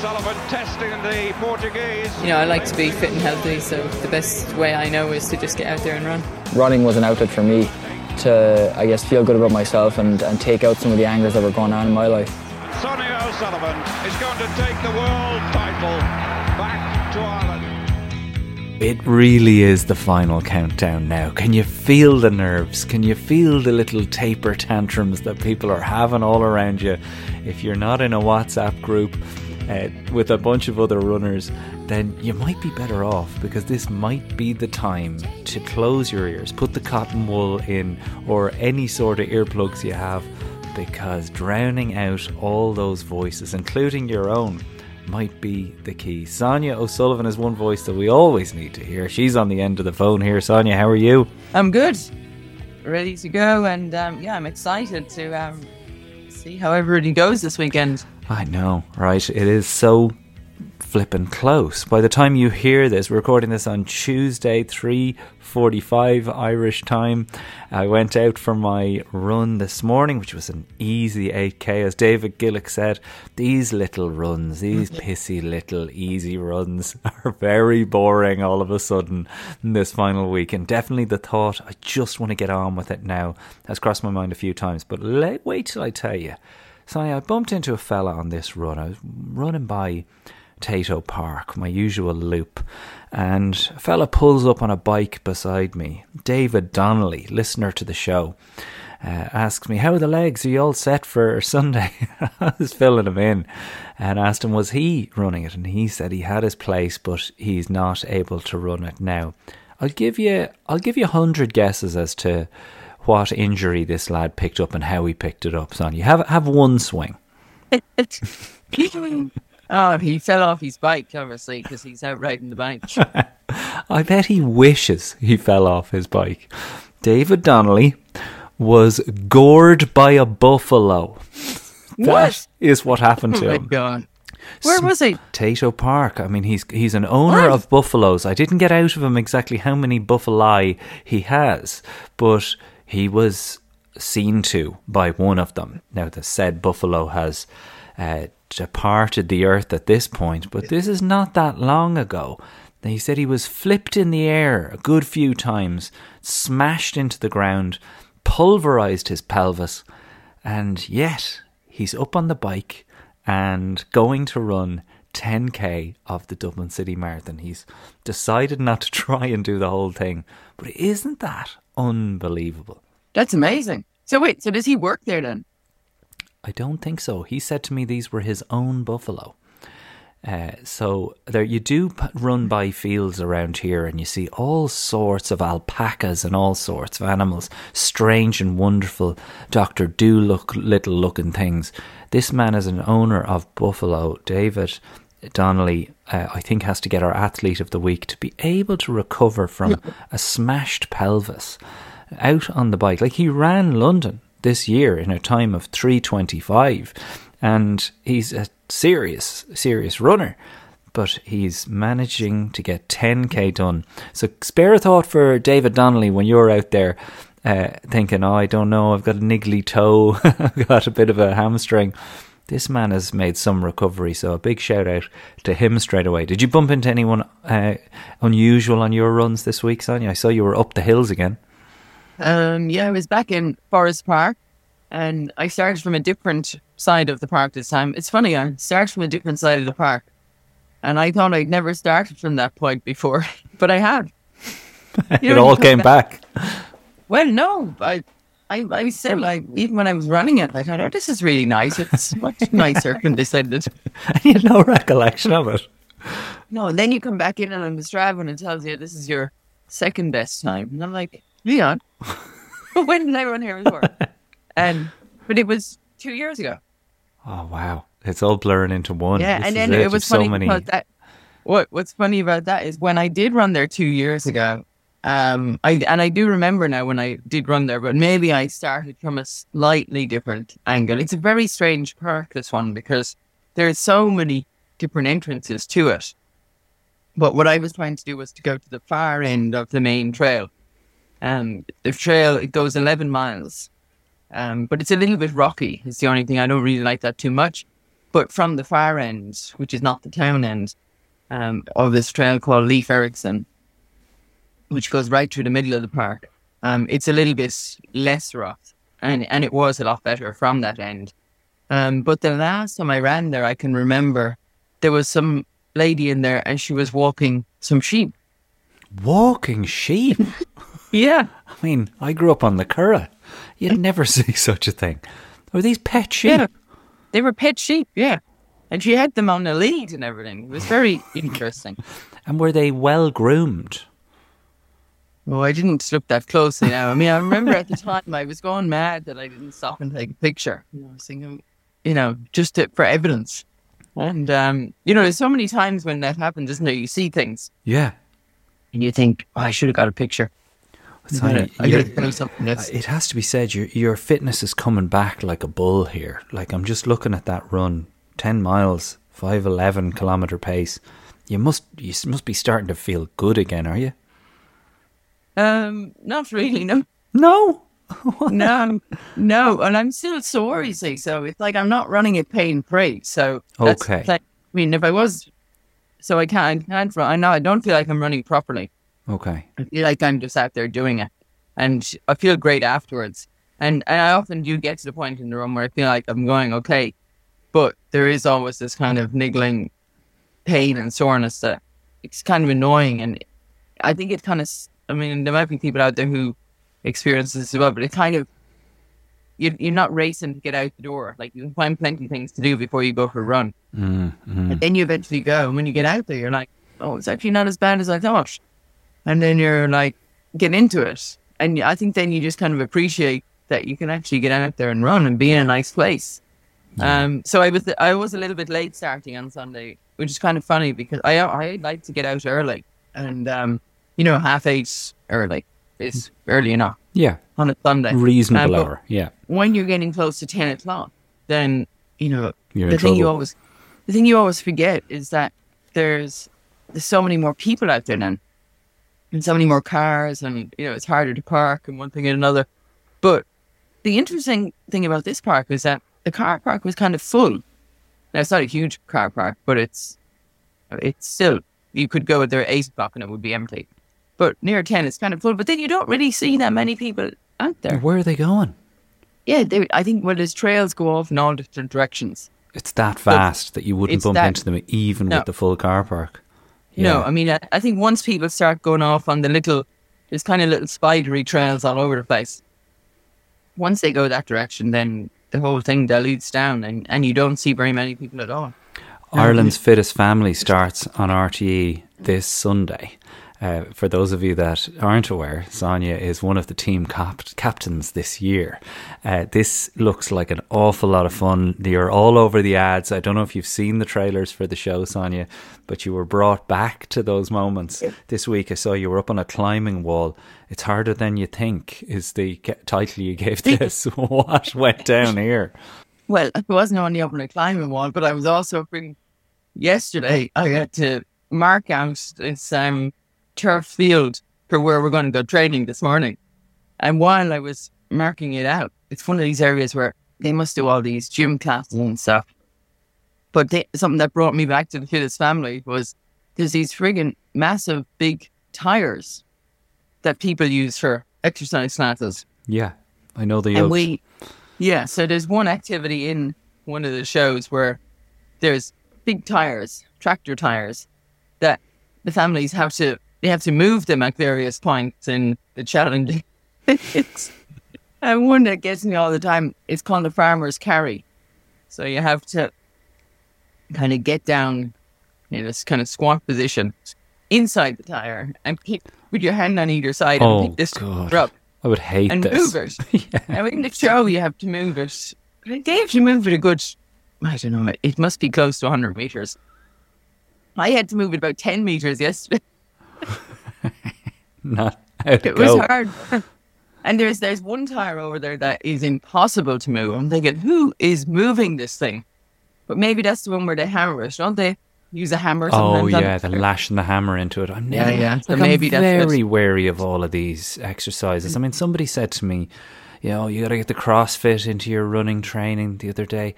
O'Sullivan testing the Portuguese. You know, I like to be fit and healthy, so the best way I know is to just get out there and run. Running was an outlet for me to, I guess, feel good about myself and, and take out some of the angers that were going on in my life. Sonia O'Sullivan is going to take the world title back to Ireland. It really is the final countdown now. Can you feel the nerves? Can you feel the little taper tantrums that people are having all around you? If you're not in a WhatsApp group uh, with a bunch of other runners, then you might be better off because this might be the time to close your ears, put the cotton wool in, or any sort of earplugs you have, because drowning out all those voices, including your own, might be the key. Sonia O'Sullivan is one voice that we always need to hear. She's on the end of the phone here. Sonia, how are you? I'm good, ready to go, and um, yeah, I'm excited to um, see how everybody goes this weekend. I know, right? It is so flipping close. By the time you hear this, we're recording this on Tuesday, 3:45 Irish time. I went out for my run this morning, which was an easy 8k as David Gillick said. These little runs, these mm-hmm. pissy little easy runs are very boring all of a sudden this final week and definitely the thought I just want to get on with it now has crossed my mind a few times, but let, wait till I tell you. Sonny, I bumped into a fella on this run. I was running by Tato Park, my usual loop, and a fella pulls up on a bike beside me. David Donnelly, listener to the show, uh, asks me, How are the legs? Are you all set for Sunday? I was filling him in and asked him, Was he running it? And he said he had his place, but he's not able to run it now. I'll give you I'll give you a hundred guesses as to what injury this lad picked up and how he picked it up, son. You have have one swing. oh, he fell off his bike, obviously, because he's out riding the bike. I bet he wishes he fell off his bike. David Donnelly was gored by a buffalo. What? That is what happened Oh to my him. god. Where was he? Tato Park. I mean, he's he's an owner What? of buffaloes. I didn't get out of him exactly how many buffalo he has, but he was seen to by one of them. Now, the said buffalo has uh, departed the earth at this point, but this is not that long ago. He said he was flipped in the air a good few times, smashed into the ground, pulverized his pelvis, and yet he's up on the bike and going to run 10k of the Dublin City Marathon. He's decided not to try and do the whole thing, but isn't that unbelievable? That's amazing. So wait, so does he work there then? I don't think so. He said to me these were his own buffalo. Uh, so there, you do p- run by fields around here, and you see all sorts of alpacas and all sorts of animals, strange and wonderful, Doctor Do look little looking things. This man is an owner of buffalo, David Donnelly. Uh, I think has to get our athlete of the week to be able to recover from a smashed pelvis out on the bike. Like he ran London this year in a time of 325 and he's a serious serious runner but he's managing to get 10k done so spare a thought for David Donnelly when you're out there uh, thinking oh I don't know I've got a niggly toe I've got a bit of a hamstring this man has made some recovery so a big shout out to him straight away did you bump into anyone uh, unusual on your runs this week Sonia I saw you were up the hills again Um, yeah, I was back in Forest Park, and I started from a different side of the park this time. It's funny, I started from a different side of the park, and I thought I'd never started from that point before, but I had. You it all came back. Well, no, I, I, I was still like, even when I was running it, I thought, oh, this is really nice. It's much nicer than this ended. you had no recollection of it. No, and then you come back in and on the Strava and it tells you this is your second best time. And I'm like, Leon, when did I run here before? and but it was two years ago. Oh wow, it's all blurring into one. Yeah, This and then it, There's was so funny many. because that. What What's funny about that is when I did run there two years ago. Um, I and I do remember now when I did run there, but maybe I started from a slightly different angle. It's a very strange park, this one, because there's so many different entrances to it. But what I was trying to do was to go to the far end of the main trail. Um, the trail it goes 11 miles, um, but it's a little bit rocky. It's the only thing I don't really like that too much. but from the far end, which is not the town end, um, of this trail called Leif Erikson, which goes right through the middle of the park. Um, it's a little bit less rough, and and it was a lot better from that end. Um, but the last time I ran there, I can remember there was some lady in there, and she was walking some sheep. Walking sheep. Yeah, I mean, I grew up on the Curragh. You'd never see such a thing. Were these pet sheep? yeah, they were pet sheep. Yeah, and she had them on a lead and everything. It was very interesting. And were they well groomed? Oh, I didn't look that closely now. I mean, I remember at the time I was going mad that I didn't stop and take a picture. You know, I was thinking, you know, just to, for evidence. And, um, you know, there's so many times when that happens, isn't there? You see things Yeah. and you think, oh, I should have got a picture. So I you- could you're- have done something Uh, It has to be said, your your fitness is coming back like a bull here. Like I'm just looking at that run, ten miles, five eleven kilometer pace. You must you must be starting to feel good again, are you? Um, not really, no. No. no, no, and I'm still sore, you see. So it's like I'm not running at pain free. So Okay. like- I mean, if I was, so I can't, I can't run. I know I don't feel like I'm running properly. Okay. I feel like I'm just out there doing it, and I feel great afterwards. And, and I often do get to the point in the run where I feel like I'm going okay, but there is always this kind of niggling pain and soreness that it's kind of annoying. And I think it kind of, I mean, there might be people out there who experience this as well, but it's kind of, you're, you're not racing to get out the door. Like you can find plenty of things to do before you go for a run. Mm, mm. And then you eventually go. And when you get out there, you're like, oh, it's actually not as bad as I thought. And then you're like, get into it. And I think then you just kind of appreciate that you can actually get out there and run and be in a nice place. Um, so I was I was a little bit late starting on Sunday, which is kind of funny because I I like to get out early, and um, you know half eight early is early enough Yeah. on a Sunday. Reasonable hour. Yeah. When you're getting close to ten o'clock, then you know You're the thing you always the thing you always forget is that there's there's so many more people out there now and so many more cars and you know it's harder to park and one thing and another but the interesting thing about this park is that the car park was kind of full now it's not a huge car park but it's it's still you could go there at eight o'clock and it would be empty but near 10 it's kind of full but then you don't really see that many people out there Where are they going? yeah they, i think well there's trails go off in all different directions It's that vast that you wouldn't bump that- into them even No. with the full car park. No, I mean, I, I think once people start going off on the little, there's kind of little spidery trails all over the place. Once they go that direction, then the whole thing dilutes down and, and you don't see very many people at all. Ireland's Fittest Family starts on RTE this Sunday. Uh, for those of you that aren't aware, Sonia is one of the team cap- captains this year. Uh, this looks like an awful lot of fun. You're all over the ads. I don't know if you've seen the trailers for the show, Sonia, but you were brought back to those moments this week. I saw you were up on a climbing wall. It's harder than you think, is the title you gave this. what went down here? Well, I wasn't only up on a climbing wall, but I was also up in Yesterday, I had to mark out this um, turf field for where we're going to go training this morning. And while I was marking it out, it's one of these areas where they must do all these gym classes and stuff. But they, something that brought me back to the fittest family was there's these friggin' massive big tires that people use for exercise classes. Yeah, I know the And we, yeah, so there's one activity in one of the shows where there's big tires, tractor tires, that the families have to they have to move them at various points in the challenge. it's, and one that gets me all the time is called a farmer's carry. So you have to kind of get down in this kind of squat position inside the tire and pick with your hand on either side Oh, and pick this oh, God. up I would hate and this. move it. Now in the show you have to move it. But They have to move it a good, I don't know, it must be close to 100 meters. I had to move it about 10 meters yesterday. Not It was go. hard. And there's there's one tire over there that is impossible to move. I'm thinking, who is moving this thing? But maybe that's the one where they hammer it, don't they? Use a hammer. Oh yeah, it. the lashing the hammer into it. I'm Yeah, yeah. So like, maybe I'm that's it. very wary of all of these exercises. I mean, somebody said to me, you know, you got to get the CrossFit into your running training the other day,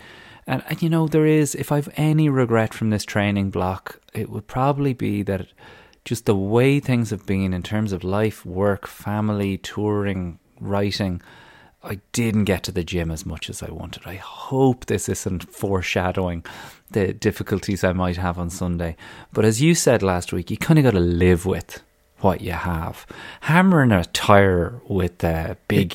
And, and you know, there is, if I've any regret from this training block, it would probably be that just the way things have been in terms of life, work, family, touring, writing. I didn't get to the gym as much as I wanted. I hope this isn't foreshadowing the difficulties I might have on Sunday. But as you said last week, you kind of got to live with what you have. Hammering a tire with a big,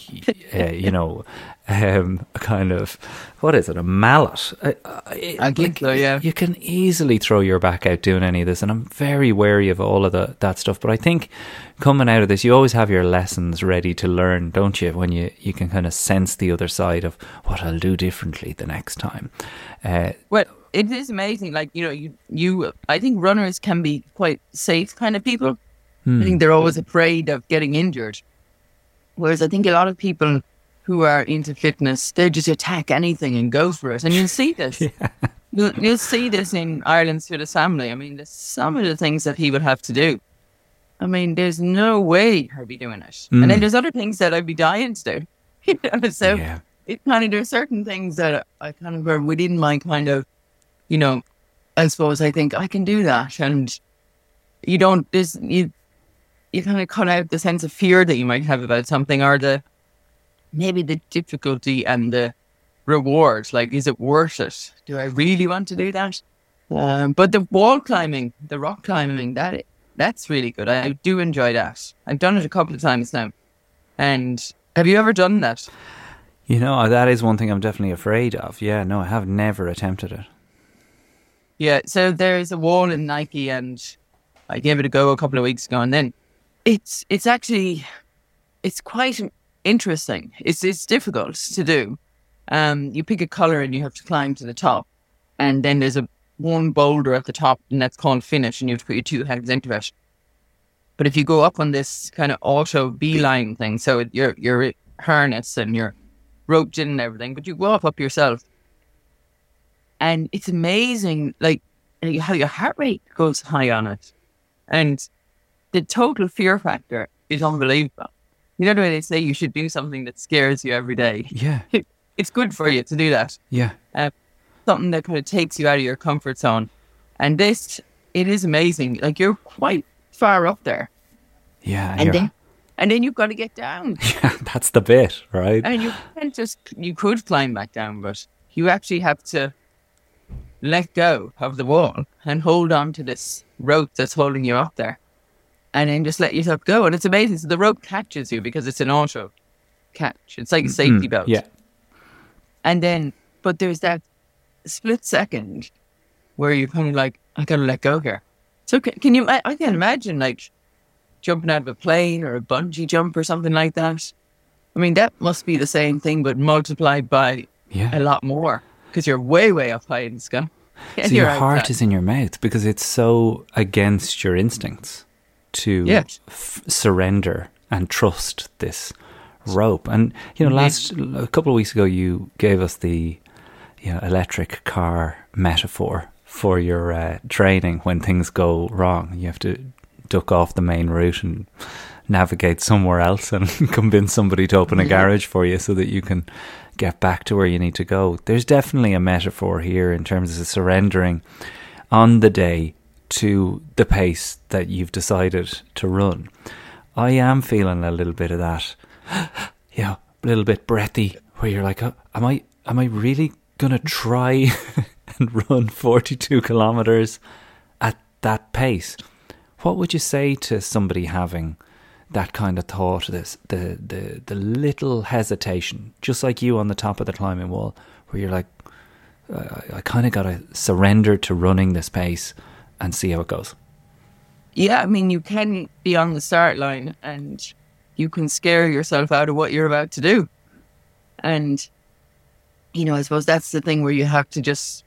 uh, you know, um, kind of what is it, a mallet? I, I, I think so. Yeah, you can easily throw your back out doing any of this, and I'm very wary of all of the, that stuff. But I think coming out of this, you always have your lessons ready to learn, don't you? When you you can kind of sense the other side of what I'll do differently the next time. Uh, well, it is amazing. Like you know, you you I think runners can be quite safe kind of people I think they're always afraid of getting injured. Whereas I think a lot of people who are into fitness, they just attack anything and go for it. And you'll see this. yeah. you'll, you'll see this in Ireland's Fittest Family. I mean, there's some of the things that he would have to do. I mean, there's no way I'd be doing it. Mm. And then hmm. there's other things that I'd be dying to do. you know? So yeah. it kind of, there's certain things that I kind of are within my kind of, you know, I suppose I think I can do that. And you don't, there's, you, you kind of cut out the sense of fear that you might have about something or the maybe the difficulty and the reward. Like, is it worth it? Do I really want to do that? Um, but the wall climbing, the rock climbing, that that's really good. I do enjoy that. I've done it a couple of times now. And have you ever done that? You know, that is one thing I'm definitely afraid of. Yeah, no, I have never attempted it. Yeah, so there's a wall in Nike, and I gave it a go a couple of weeks ago, and then it's it's actually it's quite interesting. It's it's difficult to do. Um, you pick a color and you have to climb to the top, and then there's a one boulder at the top, and that's called finish, and you have to put your two hands into it. But if you go up on this kind of auto belay thing, so your your harness and your roped in and everything, but you go up up yourself, and it's amazing, like how your heart rate goes high on it, and the total fear factor is unbelievable. You know the way they say you should do something that scares you every day. Yeah, it's good for you to do that. Yeah, uh, something that kind of takes you out of your comfort zone. And this, it is amazing. Like you're quite far up there. Yeah, and then and then you've got to get down. Yeah, that's the bit, right? And you can't just you could climb back down, but you actually have to let go of the wall and hold on to this rope that's holding you up there and then just let yourself go. And it's amazing. So the rope catches you because it's an auto catch. It's like a safety mm-hmm. belt. Yeah. And then, but there's that split second where you're kind of like, I gotta let go here. So can, can you? I, I can imagine like jumping out of a plane or a bungee jump or something like that. I mean, that must be the same thing, but multiplied by yeah. a lot more because you're way, way up high in the sky. so your heart is in your mouth because it's so against your instincts to yes. f- surrender and trust this rope. And you know, last a couple of weeks ago, you gave us the you know electric car metaphor for your uh, training when things go wrong. You have to duck off the main route and navigate somewhere else and convince somebody to open a garage for you so that you can get back to where you need to go. There's definitely a metaphor here in terms of surrendering on the day to the pace that you've decided to run. I am feeling a little bit of that, yeah, a little bit breathy, where you're like, oh, am I, am I really gonna try and run 42 kilometers at that pace? What would you say to somebody having that kind of thought, this the the the little hesitation, just like you on the top of the climbing wall, where you're like, uh, I, I kind of got to surrender to running this pace and see how it goes. Yeah, I mean, you can be on the start line and you can scare yourself out of what you're about to do. And, you know, I suppose that's the thing where you have to just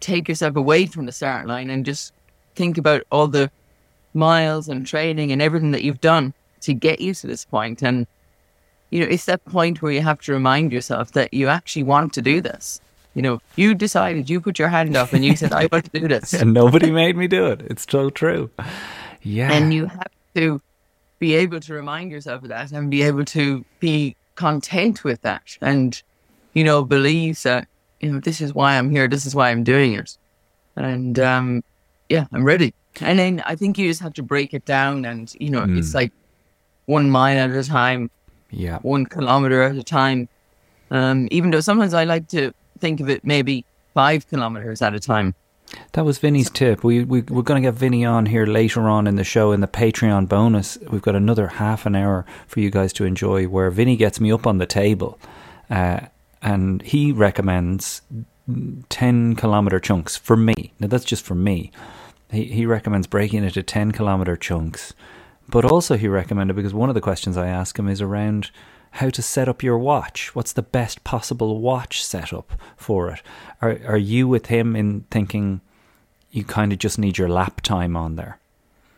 take yourself away from the start line and just think about all the miles and training and everything that you've done to get you to this point. And, you know, it's that point where you have to remind yourself that you actually want to do this. You know, you decided, you put your hand up and you said, I want to do this. and nobody made me do it. It's so true. Yeah. And you have to be able to remind yourself of that and be able to be content with that and, you know, believe that you know, this is why I'm here. This is why I'm doing it. And um, yeah, I'm ready. And then I think you just have to break it down, and you know, it's like one mile at a time, Yeah. one kilometer at a time. Um, even though sometimes I like to think of it maybe five kilometers at a time. That was Vinny's tip. We, we we're going to get Vinny on here later on in the show in the Patreon bonus. We've got another half an hour for you guys to enjoy, where Vinny gets me up on the table, uh, and he recommends ten kilometer chunks for me. Now that's just for me. He he recommends breaking it to ten kilometer chunks, but also he recommended because one of the questions I ask him is around how to set up your watch. What's the best possible watch setup for it? Are are you with him in thinking you kind of just need your lap time on there?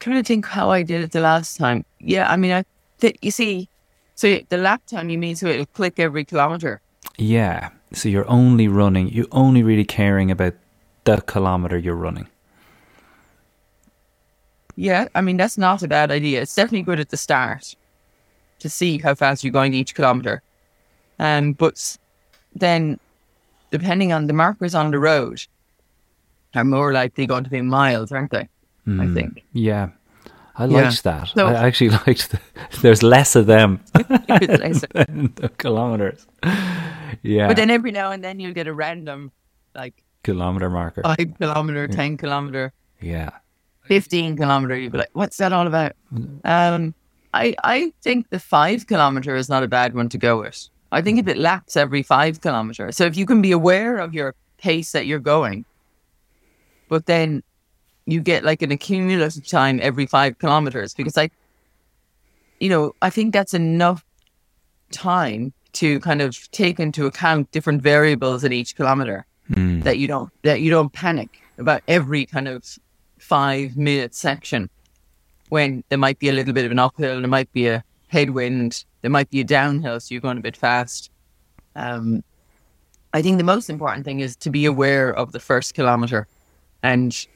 trying to think how I did it the last time. Yeah, I mean, I th- you see, so the lap time you mean so it'll click every kilometer. Yeah. So you're only running. You're only really caring about the kilometer you're running. Yeah, I mean that's not a bad idea. It's definitely good at the start to see how fast you're going each kilometer. Um, but then, depending on the markers on the road, are more likely going to be miles, aren't they? I think. Yeah. I Yeah. liked that. So- I actually liked. The, there's less of them It's nicer. than the kilometers. Yeah. but then every now and then you'll get a random, like kilometer marker. five kilometer, ten kilometer, yeah. fifteen kilometer. You'd be like, "What's that all about?" Um, I I think the five kilometer is not a bad one to go with. I think if it laps every five kilometer, so if you can be aware of your pace that you're going, but then you get like an accumulative time every five kilometers because I, you know, I think that's enough time to kind of take into account different variables in each kilometer hmm. that you don't that you don't panic about every kind of five minute section when there might be a little bit of an uphill, there might be a headwind, there might be a downhill, so you're going a bit fast. Um, I think the most important thing is to be aware of the first kilometer and,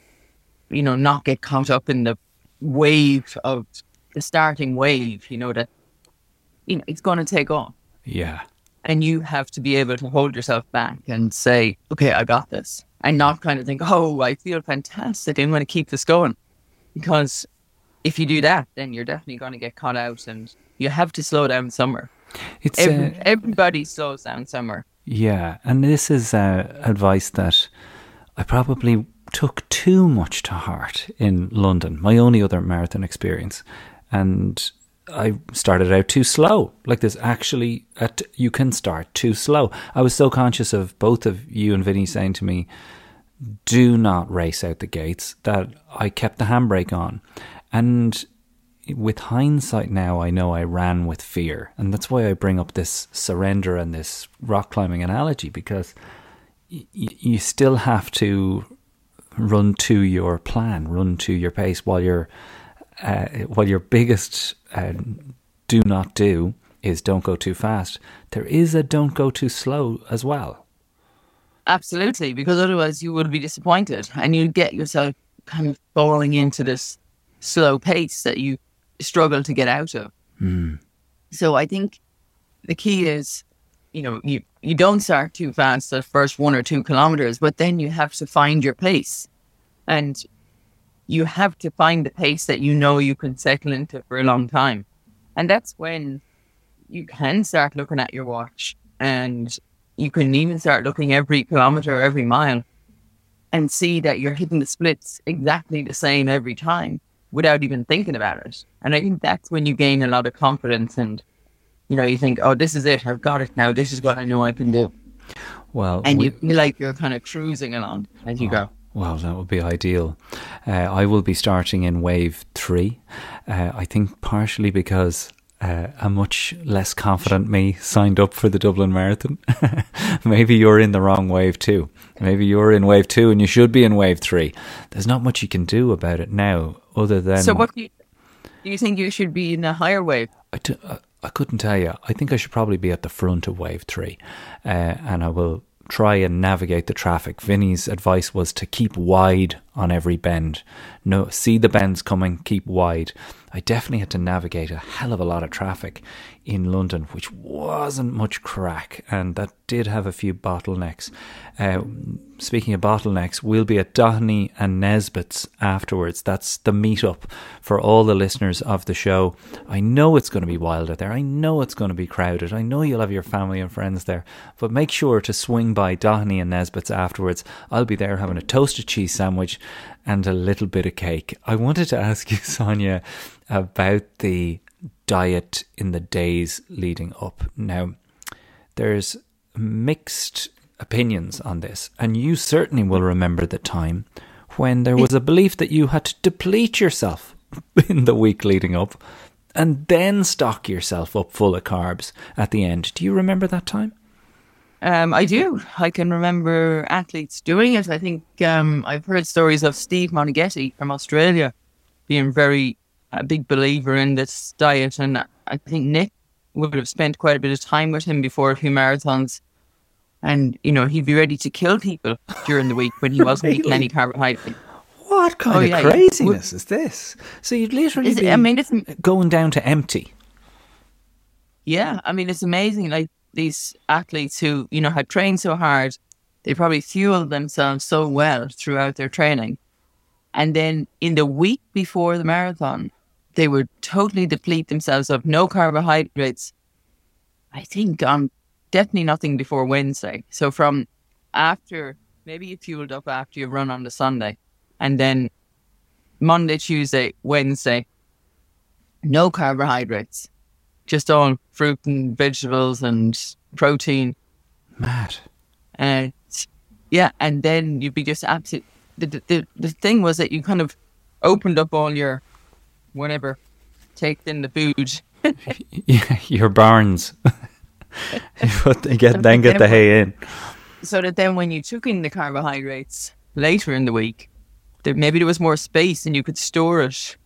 you know, not get caught up in the wave of the starting wave, you know, that, you know, it's going to take off. Yeah. And you have to be able to hold yourself back and say, okay, I got this. And not kind of think, oh, I feel fantastic. I'm going to keep this going. Because if you do that, then you're definitely going to get caught out and you have to slow down somewhere. It's Every, uh, everybody slows down somewhere. Yeah, and this is uh, advice that I probably took too much to heart in London, my only other marathon experience, and I started out too slow. Like there's actually at you can start too slow. I was so conscious of both of you and Vinny saying to me, "Do not race out the gates." That I kept the handbrake on, and with hindsight now, I know I ran with fear. And that's why I bring up this surrender and this rock climbing analogy because y- you still have to run to your plan, run to your pace while your uh, while your biggest uh, do not do is don't go too fast. There is a don't go too slow as well. Absolutely, because otherwise you will be disappointed and you get yourself kind of falling into this slow pace that you struggle to get out of. Hmm. So I think the key is, you know, you, you don't start too fast the first one or two kilometers, but then you have to find your pace. And you have to find the pace that you know you can settle into for a long time. And that's when you can start looking at your watch and you can even start looking every kilometer, every mile and see that you're hitting the splits exactly the same every time without even thinking about it. And I think that's when you gain a lot of confidence and you know, you think, oh, this is it. I've got it now. This is what I know I can do. Well, And we- you feel like you're kind of cruising along as you go. Wow, that would be ideal. Uh, I will be starting in wave three. Uh, I think partially because uh, a much less confident me signed up for the Dublin Marathon. Maybe you're in the wrong wave two. Maybe you're in wave two and you should be in wave three. There's not much you can do about it now other than. So what do you, do you think you should be in a higher wave? I, I- I couldn't tell you. I think I should probably be at the front of wave three, uh, and I will try and navigate the traffic. Vinny's advice was to keep wide on every bend. No, see the bends coming, keep wide. I definitely had to navigate a hell of a lot of traffic in London, which wasn't much crack, and that did have a few bottlenecks. Uh, speaking of bottlenecks, we'll be at Doheny and Nesbitt's afterwards. That's the meetup for all the listeners of the show. I know it's going to be wild out there. I know it's going to be crowded. I know you'll have your family and friends there, but make sure to swing by Doheny and Nesbitt's afterwards. I'll be there having a toasted cheese sandwich and a little bit of cake. I wanted to ask you, Sonia, about the diet in the days leading up. Now, there's mixed opinions on this, and you certainly will remember the time when there was a belief that you had to deplete yourself in the week leading up and then stock yourself up full of carbs at the end. Do you remember that time? Um, I do. I can remember athletes doing it. I think um, I've heard stories of Steve Moneghetti from Australia being very a big believer in this diet, and I think Nick would have spent quite a bit of time with him before a few marathons. And you know he'd be ready to kill people during the week when he wasn't eating any carbohydrate. What kind Oh, of yeah, craziness is this? So you'd literally it- be I mean, it's going down to empty. Yeah, I mean, it's amazing. Like these athletes who, you know, had trained so hard, they probably fueled themselves so well throughout their training. And then in the week before the marathon, they would totally deplete themselves of no carbohydrates. I think on definitely nothing before Wednesday. So from after, maybe you fueled up after you run on the Sunday. And then Monday, Tuesday, Wednesday, no carbohydrates just all fruit and vegetables and protein. Mad. And yeah, and then you'd be just absolute. The, the, the, the thing was that you kind of opened up all your whatever, take in the food. Yeah, your barns. but they get then get the hay in. so that then when you took in the carbohydrates later in the week, there, maybe there was more space and you could store it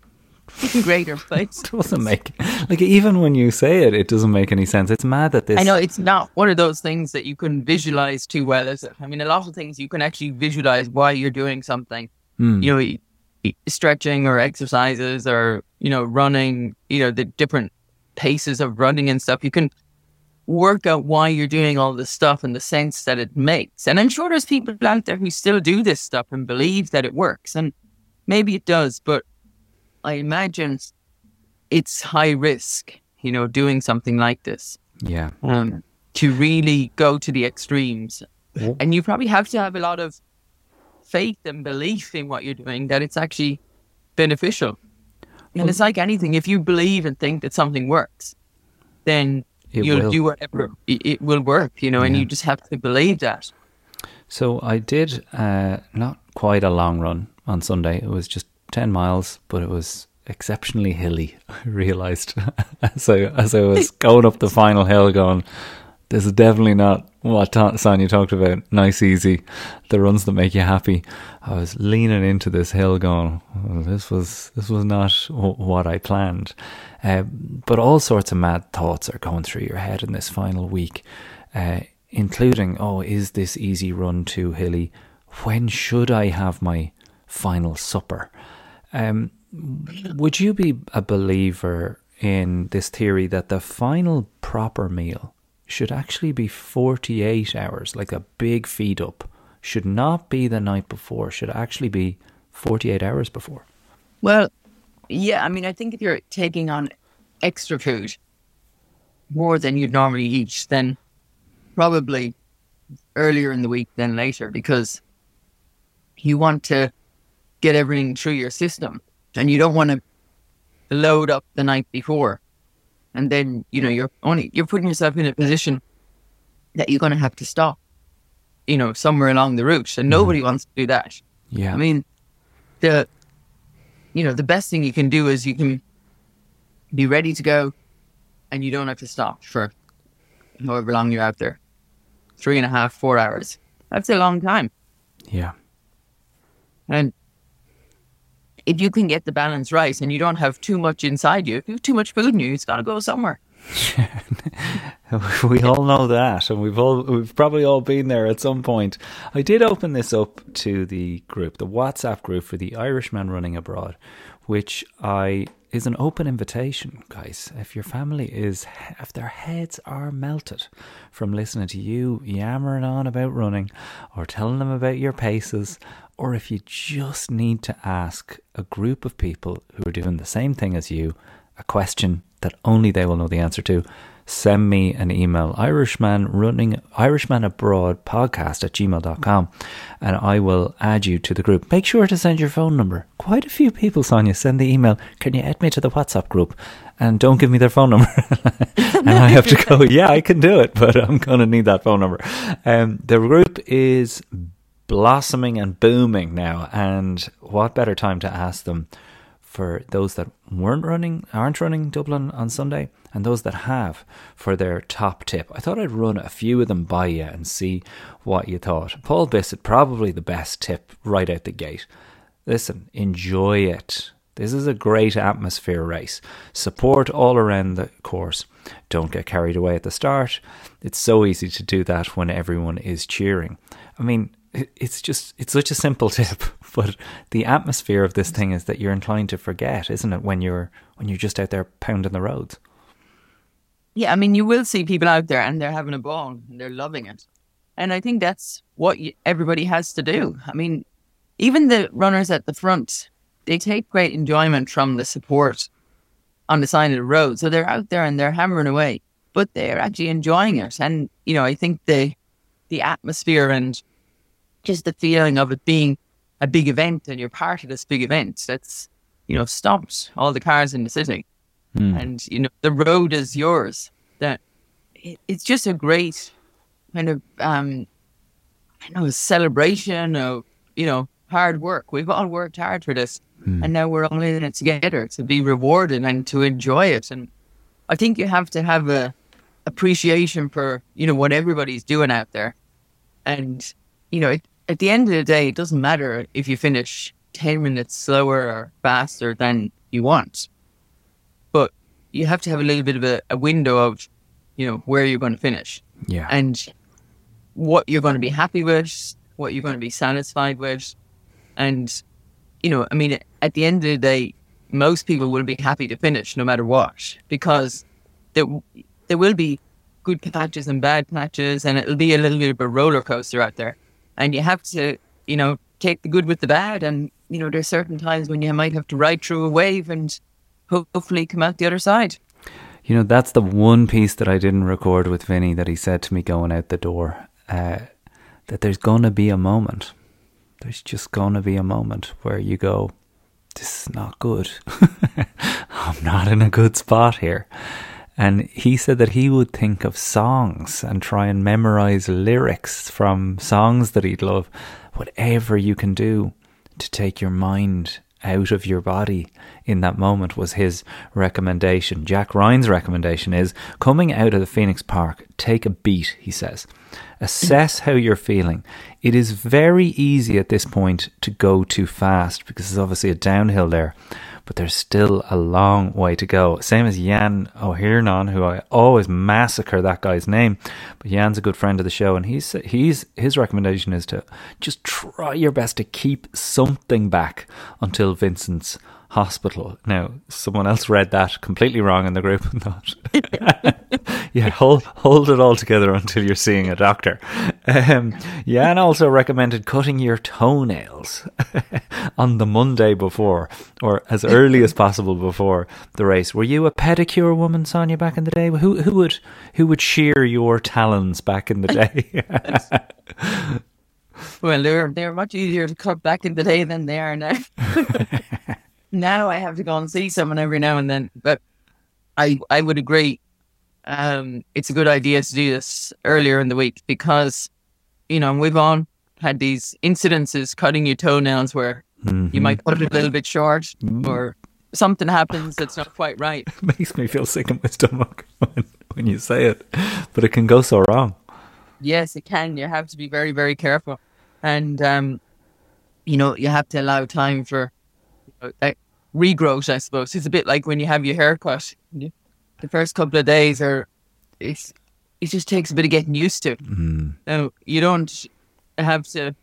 in greater place. doesn't make like even when you say it, it doesn't make any sense. It's mad that this. I know it's not one of those things that you can visualize too well, is it? I mean, a lot of things you can actually visualize why you're doing something. Hmm. You know, stretching or exercises or you know running. You know, the different paces of running and stuff. You can work out why you're doing all this stuff and the sense that it makes. And I'm sure there's people out there who still do this stuff and believe that it works, and maybe it does, but I imagine it's high risk. You know, doing something like this Yeah. um, to really go to the extremes. And you probably have to have a lot of faith and belief in what you're doing that it's actually beneficial. And it's like anything, if you believe and think that something works, then you'll will. do whatever it, it will work, you know, and you just have to believe that. So I did uh, not quite a long run on Sunday. It was just ten miles, but it was exceptionally hilly. I realised as I as I was going up the final hill, going, "This is definitely not what Ta- Sonia talked about. Nice, easy, the runs that make you happy." I was leaning into this hill, going, "Oh, "This was this was not w- what I planned." Uh, but all sorts of mad thoughts are going through your head in this final week. Uh, including, oh, is this easy run too hilly? When should I have my final supper? Um, would you be a believer in this theory that the final proper meal should actually be 48 hours, like a big feed up, should not be the night before, should actually be 48 hours before? Well, yeah, I mean, I think if you're taking on extra food more than you'd normally eat, then probably earlier in the week than later because you want to get everything through your system and you don't want to load up the night before. And then, you know, you're only you're putting yourself in a position that you're gonna have to stop, you know, somewhere along the route. And mm-hmm. nobody wants to do that. Yeah. I mean, the you know the best thing you can do is you can be ready to go, and you don't have to stop for however long you're out there, three and a half, four hours. That's a long time, yeah. and if you can get the balance right, and you don't have too much inside you, if you have too much food in you, it's got to go somewhere. we all know that, and we've all we've probably all been there at some point. I did open this up to the group, the WhatsApp group for the Irishman running abroad, which I is an open invitation, guys. If your family is, if their heads are melted from listening to you yammering on about running, or telling them about your paces, or if you just need to ask a group of people who are doing the same thing as you a question that only they will know the answer to, send me an email, Irishman running Irishman abroad podcast at gmail.com and I will add you to the group. Make sure to send your phone number. Quite a few people, Sonia, send the email. Can you add me to the WhatsApp group? And don't give me their phone number. and I have to go, yeah, I can do it, but I'm going to need that phone number. Um, the group is blossoming and booming now. And what better time to ask them for those that weren't running, aren't running Dublin on Sunday, and those that have for their top tip. I thought I'd run a few of them by you and see what you thought. Paul Bissett, probably the best tip right out the gate. Listen, enjoy it. This is a great atmosphere race. Support all around the course. Don't get carried away at the start. It's so easy to do that when everyone is cheering. I mean, it's just it's such a simple tip but the atmosphere of this thing is that you're inclined to forget isn't it when you're when you're just out there pounding the roads? Yeah i mean you will see people out there and they're having a ball and they're loving it. And i think that's what you, everybody has to do. I mean even the runners at the front they take great enjoyment from the support on the side of the road. So they're out there and they're hammering away but they're actually enjoying it. And you know i think the the atmosphere and just the feeling of it being a big event and you're part of this big event that's, you know, stops all the cars in the city. Mm. And, you know, the road is yours. That it, it's just a great kind of, um, I know, celebration of, you know, hard work. We've all worked hard for this. Mm. And now we're all in it together to be rewarded and to enjoy it. And I think you have to have a appreciation for, you know, what everybody's doing out there. And, you know, it, at the end of the day, it doesn't matter if you finish 10 minutes slower or faster than you want. But you have to have a little bit of a, a window of, you know, where you're going to finish. Yeah. And what you're going to be happy with, what you're going to be satisfied with. And, you know, I mean, at the end of the day, most people will be happy to finish no matter what because there, there will be good patches and bad patches and it'll be a little bit of a roller coaster out there and you have to, you know, take the good with the bad. And you know, there's certain times when you might have to ride through a wave and hopefully come out the other side. You know, that's the one piece that I didn't record with Vinny that he said to me going out the door. Uh, that there's gonna be a moment. There's just gonna be a moment where you go, "This is not good. I'm not in a good spot here." And he said that he would think of songs and try and memorize lyrics from songs that he'd love, whatever you can do to take your mind out of your body in that moment was his recommendation. Jack Ryan's recommendation is coming out of the Phoenix Park, take a beat, he says. Assess how you're feeling. It is very easy at this point to go too fast because there's obviously a downhill there but there's still a long way to go. Same as Jan O'Hiernan, who I always massacre that guy's name, but Jan's a good friend of the show, and he's he's his recommendation is to just try your best to keep something back until Vincent's hospital. Now, someone else read that completely wrong in the group and thought, yeah, hold, hold it all together until you're seeing a doctor. Um, Jan also recommended cutting your toenails on the Monday before, or as early as possible before the race. Were you a pedicure woman, Sonia, back in the day? Who, who would, who would shear your talons back in the day? well, they're they're much easier to cut back in the day than they are now now I have to go and see someone every now and then. But I I would agree. Um, it's a good idea to do this earlier in the week because, you know, we've all had these incidences cutting your toenails where mm-hmm. you might cut it a little bit short mm. or something happens that's not quite right. It makes me feel sick in my stomach when, when you say it, but it can go so wrong. Yes, it can. You have to be very, very careful. And, um, you know, you have to allow time for regrowth, I suppose. It's a bit like when you have your hair cut. The first couple of days are it's it just takes a bit of getting used to. Mm. Now you don't have to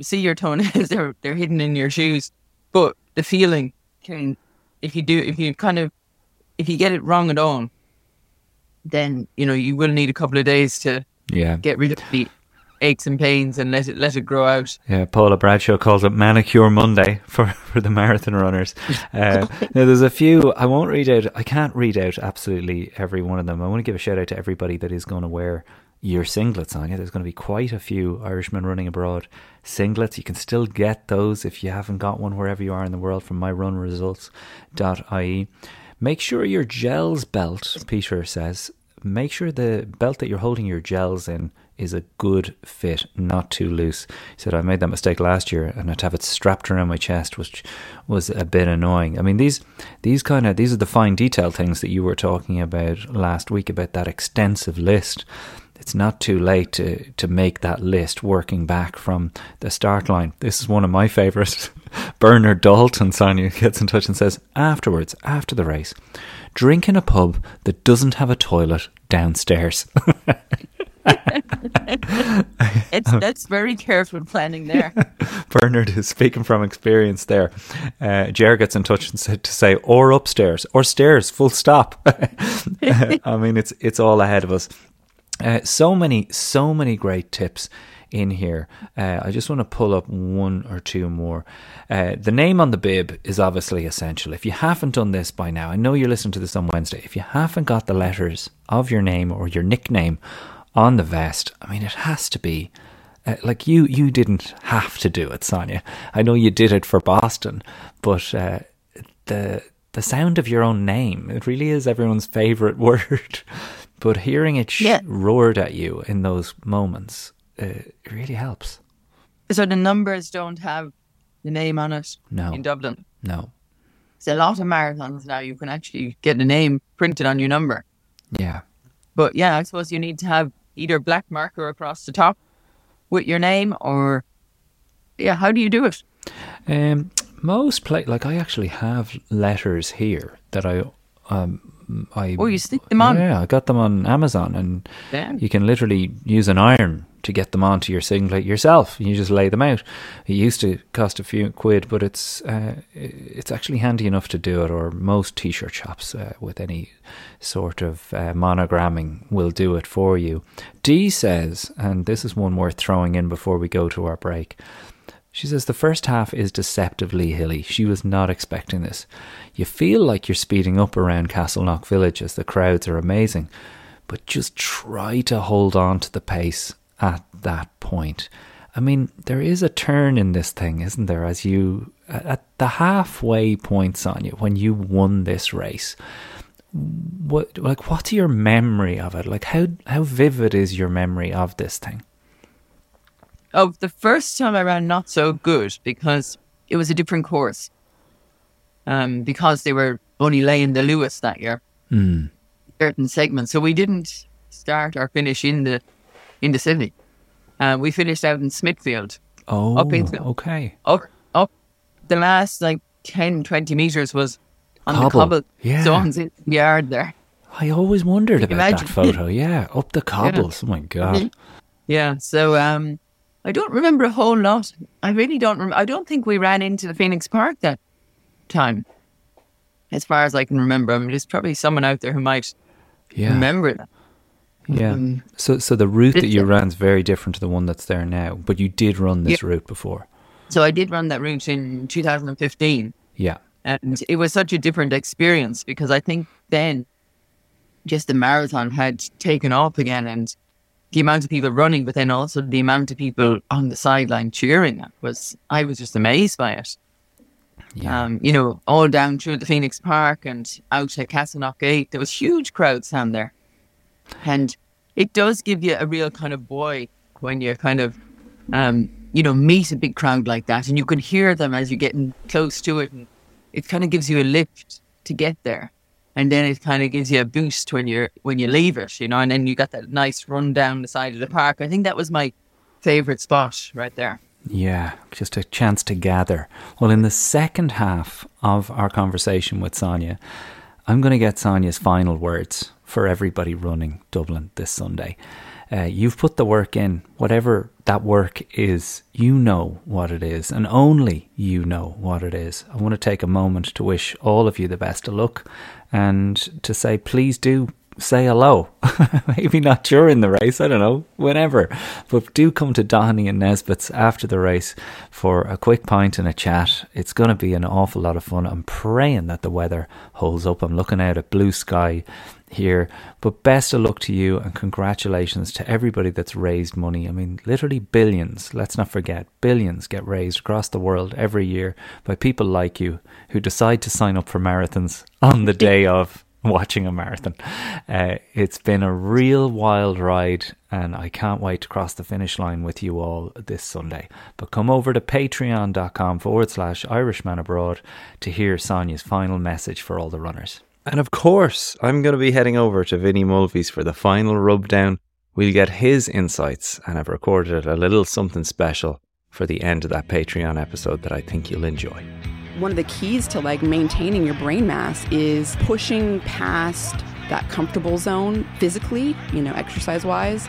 see your toenails; they're they're hidden in your shoes, but the feeling can, if you do, if you kind of, if you get it wrong at all, then you know you will need a couple of days to Yeah. get rid of the aches and pains and let it let it grow out. Yeah, Paula Bradshaw calls it Manicure Monday for, for the marathon runners. Uh, now, there's a few, I won't read out, I can't read out absolutely every one of them. I want to give a shout out to everybody that is going to wear your singlets on you. There's going to be quite a few Irishmen running abroad singlets. You can still get those if you haven't got one wherever you are in the world from myrunresults.ie. Make sure your gels belt, Peter says, make sure the belt that you're holding your gels in is a good fit, not too loose. He said I made that mistake last year and I'd have it strapped around my chest, which was a bit annoying. I mean these these kind of these are the fine detail things that you were talking about last week about that extensive list. It's not too late to, to make that list working back from the start line. This is one of my favourites. Bernard Dalton, Sonia, gets in touch and says, afterwards, after the race, drink in a pub that doesn't have a toilet downstairs. It's that's very careful planning there. Bernard is speaking from experience there. Uh, Jer gets in touch and said to say, or upstairs, or stairs, full stop. I mean, it's it's all ahead of us. Uh, so many, so many great tips in here. Uh, I just want to pull up one or two more. Uh, the name on the bib is obviously essential. If you haven't done this by now, I know you're listening to this on Wednesday. If you haven't got the letters of your name or your nickname on the vest, I mean, it has to be. Uh, like you, you didn't have to do it, Sonia. I know you did it for Boston, but uh, the the sound of your own name it really is everyone's favorite word. but hearing it sh- Yeah. roared at you in those moments, uh, it really helps. so the numbers don't have the name on it No. in Dublin. No, There's a lot of marathons now. You can actually get the name printed on your number. yeah, But yeah, I suppose you need to have either black marker across the top with your name or yeah, how do you do it? Um, most play like I actually have letters here that I um I Oh, you stick them on. Yeah, I got them on Amazon, and Yeah. you can literally use an iron to get them onto your singlet yourself. You just lay them out. It used to cost a few quid, but it's uh, it's actually handy enough to do it. Or most t-shirt shops uh, with any sort of uh, monogramming will do it for you. Dee says, and this is one worth throwing in before we go to our break. She says the first half is deceptively hilly. She was not expecting this. You feel like you're speeding up around Castleknock village as the crowds are amazing, but just try to hold on to the pace at that point. I mean, there is a turn in this thing, isn't there? As you at the halfway points on you when you won this race. What like what's your memory of it? Like how how vivid is your memory of this thing? Oh, the first time I ran not so good because it was a different course. Um, because they were only laying the Luas that year. Hmm. Certain segments. So we didn't start or finish in the in the city. Uh, we finished out in Smithfield. Oh, Up okay. Up up the last like 10, 20 meters was on Cobble. the cobble Yeah. stones in the yard there. I always wondered about imagine? that photo. Yeah, up the cobbles. Oh my god. Yeah. So um I don't remember a whole lot. I really don't rem- I don't think we ran into the Phoenix Park that time. As far as I can remember. I mean there's probably someone out there who might Yeah, remember that. Yeah. Um, So, so the route that you ran is very different to the one that's there now. But you did run this route before. So I did run that route in 2015. Yeah, And it was such a different experience because I think then just the marathon had taken off again and the amount of people running, but then also the amount of people on the sideline cheering that was, I was just amazed by it. yeah, Um, you know, all down through the Phoenix Park and out at Castleknock Gate, there was huge crowds down there. And it does give you a real kind of boy when you kind of, um, you know, meet a big crowd like that and you can hear them as you're getting close to it. And it kind of gives you a lift to get there. And then it kind of gives you a boost when you're when you leave it, you know, and then you got that nice run down the side of the park. I think that was my favorite spot right there. yeah. Just a chance to gather. Well, in the second half of our conversation with Sonia, I'm going to get Sonia's final words for everybody running Dublin this Sunday. Uh, you've put the work in, whatever that work is, you know what it is, and only you know what it is. I want to take a moment to wish all of you the best of luck and to say, please do say hello. Maybe not during the race, I don't know, whenever. But do come to Doheny and Nesbitt's after the race for a quick pint and a chat. It's going to be an awful lot of fun. I'm praying that the weather holds up. I'm looking out at blue sky here. But best of luck to you and congratulations to everybody that's raised money. I mean, literally billions, let's not forget, billions get raised across the world every year by people like you who decide to sign up for marathons on the day of watching a marathon. Uh, it's been a real wild ride, and I can't wait to cross the finish line with you all this Sunday. But come over to patreon.com forward slash Irishman Abroad to hear Sonia's final message for all the runners. And of course, I'm going to be heading over to Vinny Mulvey's for the final rub down. We'll get his insights, and I've recorded a little something special for the end of that Patreon episode that I think you'll enjoy one of the keys to like maintaining your brain mass is pushing past that comfortable zone physically, you know, exercise wise.